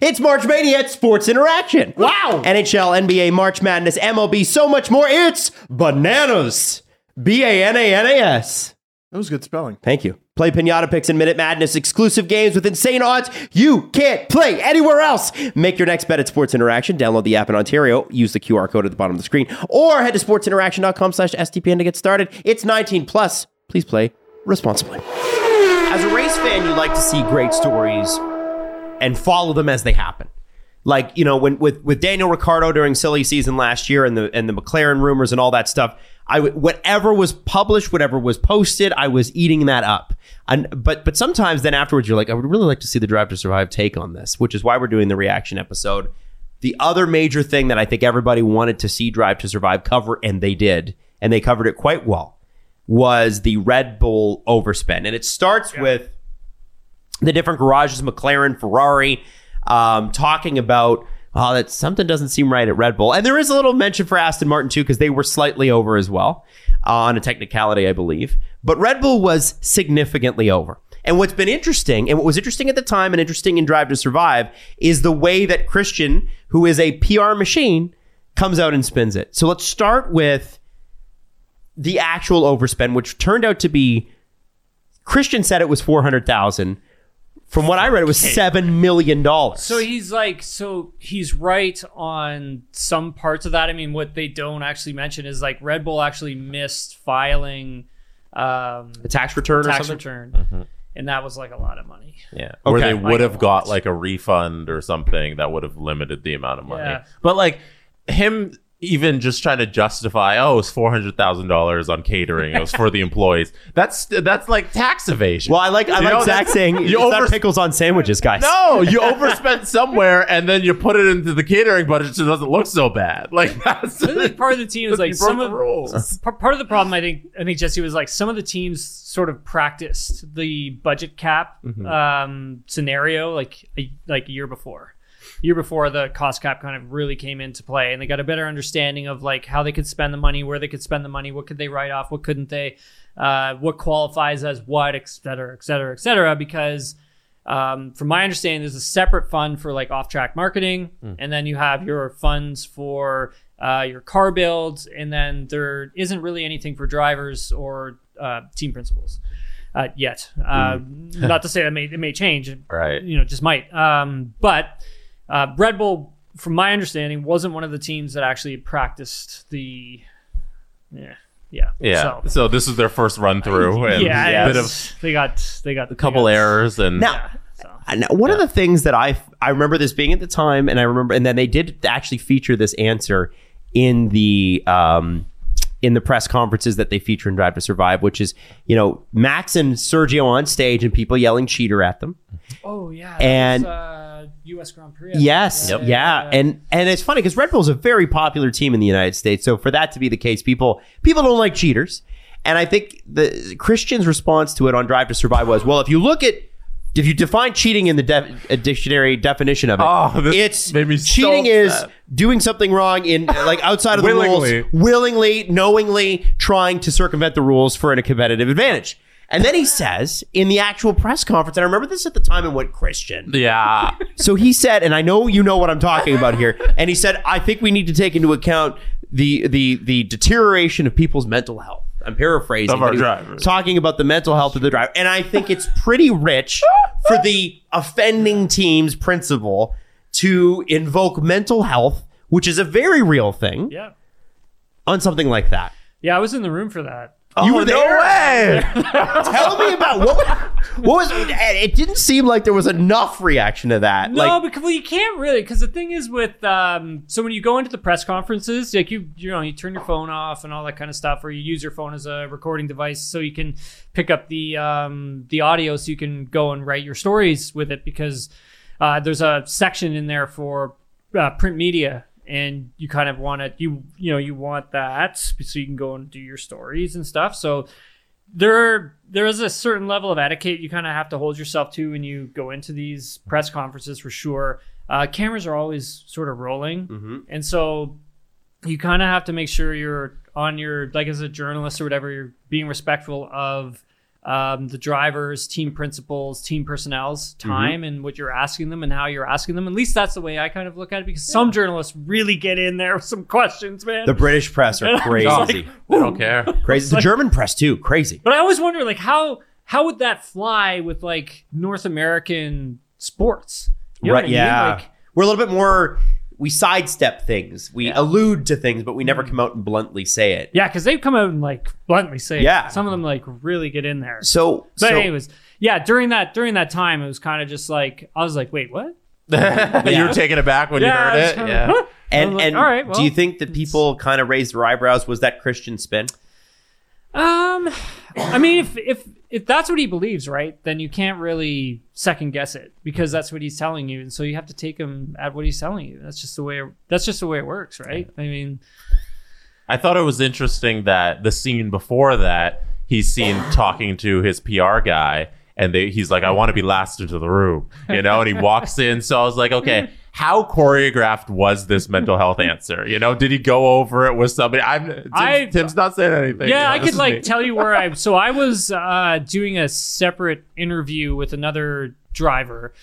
It's March Mania at Sports Interaction. Wow. NHL, NBA, March Madness, MLB, so much more. It's bananas. B A N A N A S. That was good spelling. Thank you. Play Pinata Picks and Minute Madness exclusive games with insane odds you can't play anywhere else. Make your next bet at Sports Interaction. Download the app in Ontario. Use the QR code at the bottom of the screen. Or head to sportsinteraction.com slash SDPN to get started. It's 19 plus. Please play responsibly. As a race fan, you like to see great stories and follow them as they happen. Like you know, when with with Daniel Ricciardo during silly season last year and the and the McLaren rumors and all that stuff, I w- whatever was published, whatever was posted, I was eating that up. And but but sometimes then afterwards, you're like, I would really like to see the Drive to Survive take on this, which is why we're doing the reaction episode. The other major thing that I think everybody wanted to see Drive to Survive cover, and they did, and they covered it quite well, was the Red Bull overspend, and it starts with the different garages, McLaren, Ferrari, um, talking about oh, that something doesn't seem right at Red Bull. And there is a little mention for Aston Martin too, because they were slightly over as well uh, on a technicality, I believe. But Red Bull was significantly over. And what's been interesting, and what was interesting at the time and interesting in Drive to Survive, is the way that Christian, who is a PR machine, comes out and spins it. So let's start with the actual overspend, which turned out to be Christian said it was 400,000. From what I read, it was seven million dollars. So he's like, so he's right on some parts of that. I mean, what they don't actually mention is like Red Bull actually missed filing um, a tax return or tax something. return, and that was like a lot of money. Yeah. Where Okay. they would Like have got like a refund or something that would have limited the amount of money. Yeah. But like him even just trying to justify, oh, it's four hundred thousand dollars on catering. It was for the employees. That's that's like tax evasion. Well, I like I You like know, Zach that's- saying you it's not over- pickles on sandwiches, guys. No, you overspent somewhere and then you put it into the catering budget so it doesn't look so bad. Like that's I part of the team is like You broke some the of rules. part of the problem. I think I think Jesse was like some of the teams sort of practiced the budget cap Mm-hmm. um, scenario like a, like a year before. Year before the cost cap kind of really came into play, and they got a better understanding of like how they could spend the money, where they could spend the money, what could they write off, what couldn't they, uh, what qualifies as what, et cetera, et cetera, et cetera. Because um, from my understanding, there's a separate fund for like off-track marketing, and then you have your funds for uh, your car builds, and then there isn't really anything for drivers or uh, team principals uh, yet. Uh, not to say that may it may change, Right. You know, just might. Um, but uh, Red Bull, from my understanding, wasn't one of the teams that actually practiced the. Yeah, yeah, Yeah. So, So, this is their first run through and yeah, a bit of they got they got a couple got, errors and Now, So. and one of the things that I I remember this being at the time, and I remember, and then they did actually feature this answer in the um in the press conferences that they feature in Drive to Survive, which is you know Max and Sergio on stage and people yelling cheater at them. Oh yeah, And- was, uh, U.S. Grand Prix. Yes, yeah, and and it's funny because Red Bull is a very popular team in the United States. So for that to be the case, people people don't like cheaters, and I think the Christian's response to it on Drive to Survive was, well, if you look at if you define cheating in the def- a dictionary definition of it, Oh, it's me so cheating is doing something wrong in like outside of the Willingly. rules, willingly, knowingly trying to circumvent the rules for a competitive advantage. And then he says in the actual press conference, and I remember this at the time and went Christian. yeah. So he said, and I know you know what I'm talking about here. And he said, I think we need to take into account the the the deterioration of people's mental health. I'm paraphrasing. Of our but drivers. Talking about the mental health of the driver. And I think it's pretty rich for the offending team's principal to invoke mental health, which is a very real thing, Yeah, on something like that. yeah, I was in the room for that. You were Oh, no there? way. Tell me about what what was it didn't seem like there was enough reaction to that. No, like because well, you can't really. Because the thing is with um, so when you go into the press conferences, like you you know you turn your phone off and all that kind of stuff, or you use your phone as a recording device so you can pick up the um, the audio, so you can go and write your stories with it. Because uh, there's a section in there for uh, print media. And you kind of want it, you you know, you want that so you can go and do your stories and stuff. So there are, there is a certain level of etiquette you kind of have to hold yourself to when you go into these press conferences for sure. Uh, cameras are always sort of rolling, and so you kind of have to make sure you're on your like as a journalist or whatever, you're being respectful of um, the drivers, team principals, team personnel's Mm-hmm. time and what you're asking them and how you're asking them. At least that's the way I kind of look at it because some journalists really get in there with some questions, man. The British press are crazy. Easy. They don't care. crazy. The German press too. Crazy. But I always wonder, like, how how would that fly with like North American sports? You know right. I mean? Yeah. Like, We're a little bit more. We sidestep things. We allude to things, but we never come out and bluntly say it. yeah, because they've come out and like bluntly say, it. Yeah. some of them like really get in there. So, But so anyways, yeah, during that during that time, it was kind of just like I was like, wait, what? you were taken aback when Yeah, you heard it. kinda- Yeah. huh? And like, and all right, do you think that people kind of raised their eyebrows? Was that Christian spin? Um, I mean, if if if that's what he believes, right, then you can't really second guess it because that's what he's telling you, and so you have to take him at what he's telling you. That's just the way. That's just the way it works, right? I mean, I thought it was interesting that the scene before that, he's seen talking to his PR guy, and they, he's like, "I want to be last into the room," you know, and he walks in. So I was like, okay. How choreographed was this mental health answer? You know, did he go over it with somebody? I'm Tim's, I- Tim's not saying anything. yeah, know, I could like me. tell you where I. So I was uh, doing a separate interview with another driver,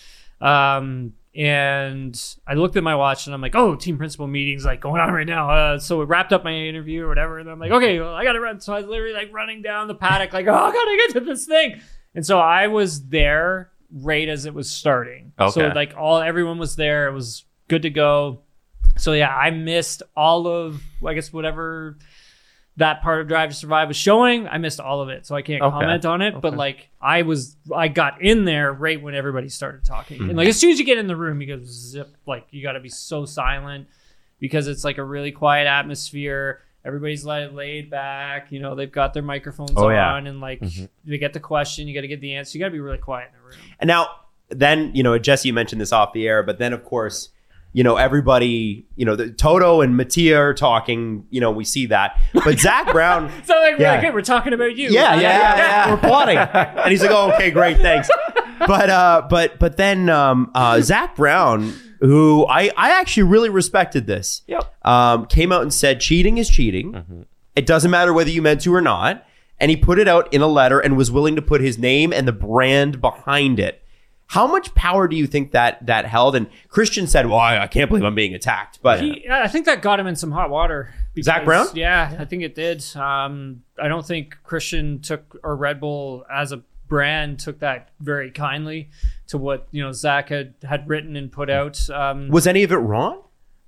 um, and I looked at my watch and I'm like, oh, team principal meetings like going on right now. Uh, so it wrapped up my interview or whatever, and I'm like, okay, well, I gotta run. So I was literally like running down the paddock, like, oh, I gotta get to this thing. And so I was there right as it was starting. So like all everyone was there. It was good to go. So yeah, I missed all of I guess whatever that part of Drive to Survive was showing. I missed all of it, so I can't Okay. comment on it. But like I was, I got in there right when everybody started talking, Mm-hmm. and like as soon as you get in the room, you go zip. Like you got to be so silent because it's like a really quiet atmosphere. Everybody's laid back. You know, they've got their microphones Oh, on, yeah. and like Mm-hmm. they get the question, you got to get the answer. You got to be really quiet in the room. And now, then you know, Jesse, you mentioned this off the air, but then of course, you know, everybody, you know, the, Toto and Mattia are talking. You know, we see that, but Zak Brown. So like, we're Yeah. we're talking about you. Yeah, yeah, yeah, yeah. We're plotting. And he's like, oh, okay, great, thanks. But uh, but but then um, uh, Zak Brown, who I I actually really respected this, Yep. um, came out and said cheating is cheating. It doesn't matter whether you meant to or not. And he put it out in a letter and was willing to put his name and the brand behind it. How much power do you think that that held? And Christian said, "Well, I, I can't believe I'm being attacked." But He, I think that got him in some hot water. Zak Brown? Yeah, I think it did. Um, I don't think Christian took or Red Bull as a brand took that very kindly to what you know Zak had had written and put out. Um, was any of it wrong?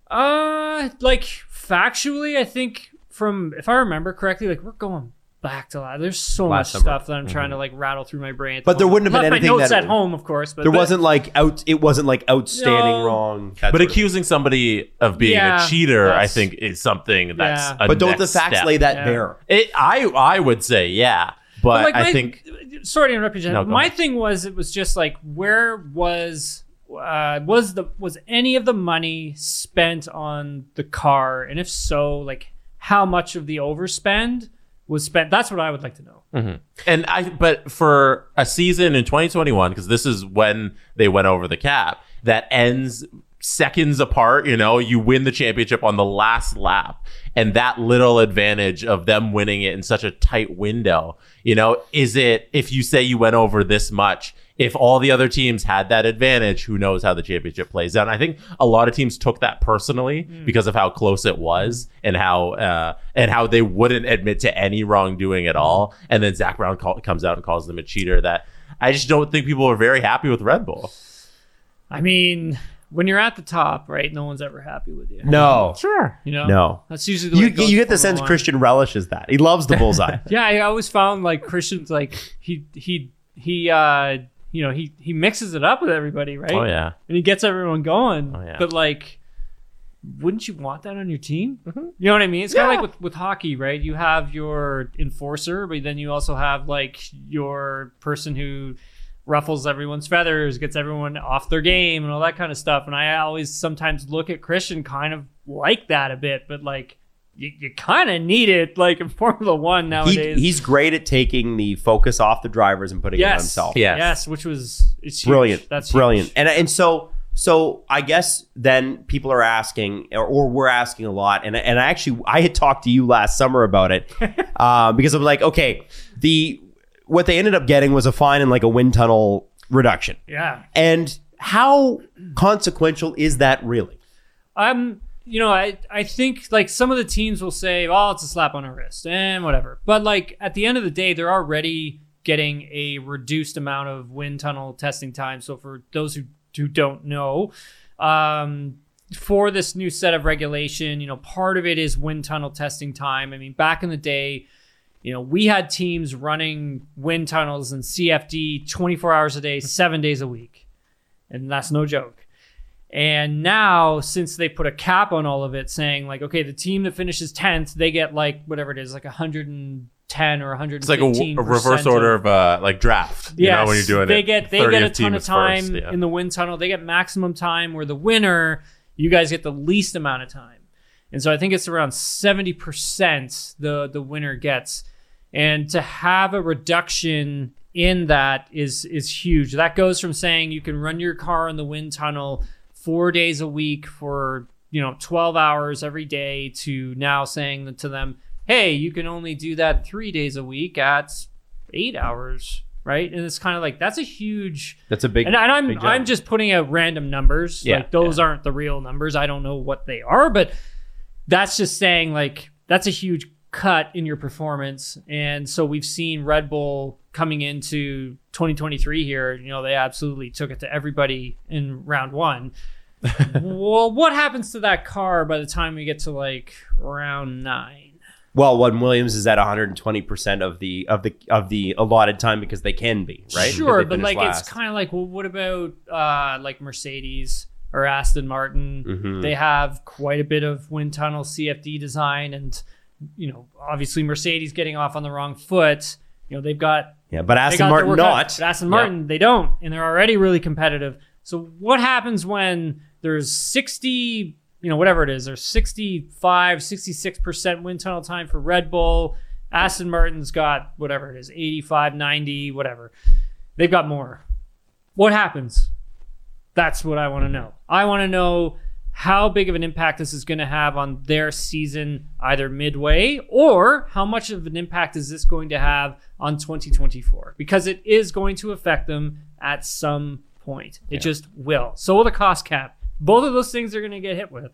uh, like factually, I think from if I remember correctly, like we're going back to that. There's so Last much summer. stuff that I'm trying to like rattle through my brain. at the But there moment. wouldn't have been Left anything my notes that- at home, of course. But There but- wasn't like out. It wasn't like outstanding No. wrong. that But sort of- accusing somebody of being Yeah, a cheater, I think, is something that's. Yeah. a But don't the facts step. lay that Yeah. bare? It, I I would say yeah, but, like I my- think sorry to interrupt you. Jen. No, my ahead. thing was it was just like where was uh, was the was any of the money spent on the car, and if so, like how much of the overspend was spent? That's what I would like to know. and I but for a season in 2021 because this is when they went over the cap that ends seconds apart you know you win the championship on the last lap. And that little advantage of them winning it in such a tight window you know is it if you say you went over this much if all the other teams had that advantage who knows how the championship plays out? And i think a lot of teams took that personally because of how close it was and how uh and how they wouldn't admit to any wrongdoing at all. And then zak brown call, comes out and calls them a cheater that i just don't think people are very happy with red bull. I mean, when you're at the top, right? No one's ever happy with you. No, sure You know, no. That's usually the way You it goes you get the sense One. Christian relishes that. He loves the bullseye. Yeah, I always found like Christian's like he he he uh you know he he mixes it up with everybody, right? oh yeah and he gets everyone going. Oh, yeah. But like, wouldn't you want that on your team? You know what I mean? It's kind of like with, with hockey, right? You have your enforcer, but then you also have like your person who ruffles everyone's feathers, gets everyone off their game, and all that kind of stuff. And I always sometimes look at Christian kind of like that a bit, but like. You, you kind of need it like in Formula One he, nowadays. he's great at taking the focus off the drivers and putting it on himself. Yes. yes, which was it's huge. brilliant. That's brilliant. huge. And and so so I guess then people are asking, or, or we're asking a lot. And and I actually I had talked to you last summer about it um, because I'm like, okay, the what they ended up getting was a fine and like a wind tunnel reduction. Yeah. And how consequential is that really? Um, you know, I I think like some of the teams will say, "Oh, it's a slap on the wrist," and whatever. But like at the end of the day, they're already getting a reduced amount of wind tunnel testing time. So for those who who don't know, um, for this new set of regulation, you know, part of it is wind tunnel testing time. I mean, back in the day, you know, we had teams running wind tunnels and CFD 24 hours a day, seven days a week. And that's no joke. And now, since they put a cap on all of it, saying like, okay, the team that finishes 10th, they get like whatever it is, like 110 or 115. It's like a, a reverse order of uh, like draft. You know, when you're doing they it. get they get a ton of time first, yeah. in the wind tunnel. They get maximum time. Where the winner, you guys get the least amount of time. And so I think it's around seventy percent the the winner gets. And to have a reduction in that is is huge. That goes from saying you can run your car in the wind tunnel four days a week for you know 12 hours every day to now saying to them hey you can only do that three days a week at eight hours right? And it's kind of like that's a huge That's a big and, and i'm big i'm just putting out random numbers. Yeah, like those aren't the real numbers. I don't know what they are but that's just saying like that's a huge cut in your performance and so we've seen red bull coming into 2023 here you know they absolutely took it to everybody in round one well what happens to that car by the time we get to like round nine Well, when Williams is at 120 percent of the of the of the allotted time because they can be right. Sure, but like last. it's kind of like, well, what about uh, like Mercedes or Aston Martin? Mhm. They have quite a bit of wind tunnel CFD design, and you know, obviously Mercedes getting off on the wrong foot. You know, they've got yeah, but Aston Martin not. but Aston Yeah. Martin, they don't, and they're already really competitive. So what happens when there's 60, you know, whatever it is, there's 65, 66% wind tunnel time for Red Bull. Aston Martin's got whatever it is, 85, 90, whatever. They've got more. What happens? That's what I want to know. I want to know how big of an impact this is going to have on their season, either midway, or how much of an impact is this going to have on 2024? Because it is going to affect them at some point. It just will. So will the cost cap. Both of those things are going to get hit with.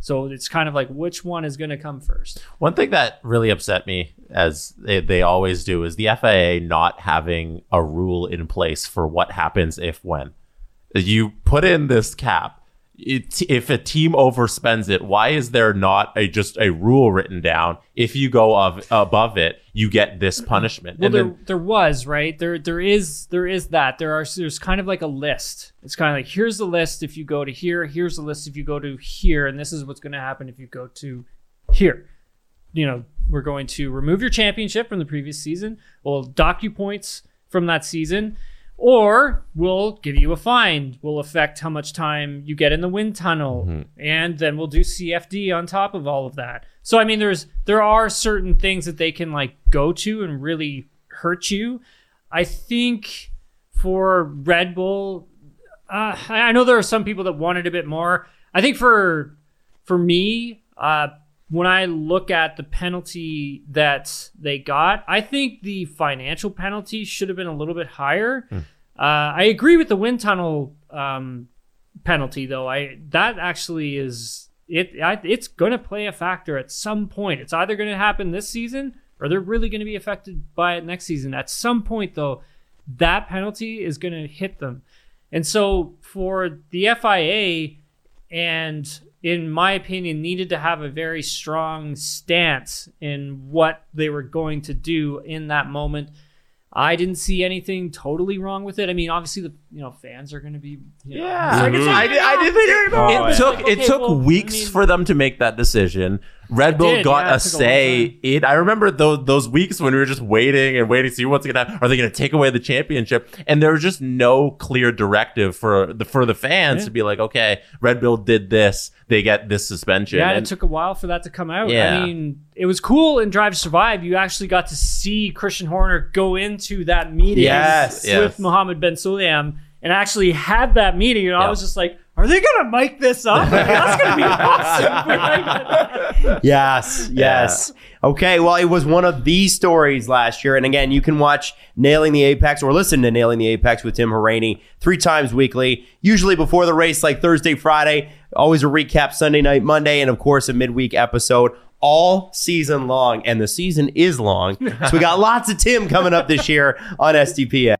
So it's kind of like which one is going to come first. One thing that really upset me, as they, they always do, is the FIA not having a rule in place for what happens if when. You put in this cap. It, if a team overspends it, why is there not a just a rule written down? If you go of, above it, you get this punishment. Well, and there, then, there was right there. There is there is that there are there's kind of like a list. It's kind of like here's the list if you go to here. Here's the list if you go to here, and this is what's going to happen if you go to here. You know, we're going to remove your championship from the previous season. We'll dock you points from that season, or we'll give you a fine. We'll affect how much time you get in the wind tunnel, and then we'll do CFD on top of all of that. So I mean, there's there are certain things that they can like go to and really hurt you. I think for Red Bull, uh, I I know there are some people that wanted a bit more. I think for for me, uh, when I look at the penalty that they got, I think the financial penalty should have been a little bit higher. Uh, I agree with the wind tunnel um, penalty, though. I that actually is it. I, it's going to play a factor at some point. It's either going to happen this season or they're really going to be affected by it next season. At some point, though, that penalty is going to hit them. And so for the FIA, and in my opinion, needed to have a very strong stance in what they were going to do in that moment. I didn't see anything totally wrong with it. I mean, obviously the you know fans are going to be you know, Yeah, it's like, I, like, did- I did think Oh, it yeah. took Okay, it took well, I weeks mean- for them to make that decision. Red Bull did, got yeah, a it a say time. in. I remember those those weeks when we were just waiting and waiting to see what's gonna happen. Are they gonna take away the championship? And there was just no clear directive for the for the fans Yeah. to be like, okay, Red Bull did this, they get this suspension. Yeah, And- it took a while for that to come out. Yeah. I mean, it was cool in Drive to Survive. You actually got to see Christian Horner go into that meeting Yes, with yes. Mohammed Ben Sulayem and actually had that meeting. And I was just like, Are they gonna mic this up? That's gonna be awesome. Yes, yes. Okay, well, it was one of the stories last year. And again, you can watch Nailing the Apex or listen to Nailing the Apex with Tim Hauraney three times weekly, usually before the race, like Thursday, Friday, always a recap Sunday night, Monday, and of course, a midweek episode all season long. And the season is long. So we got lots of Tim coming up this year on SDPN.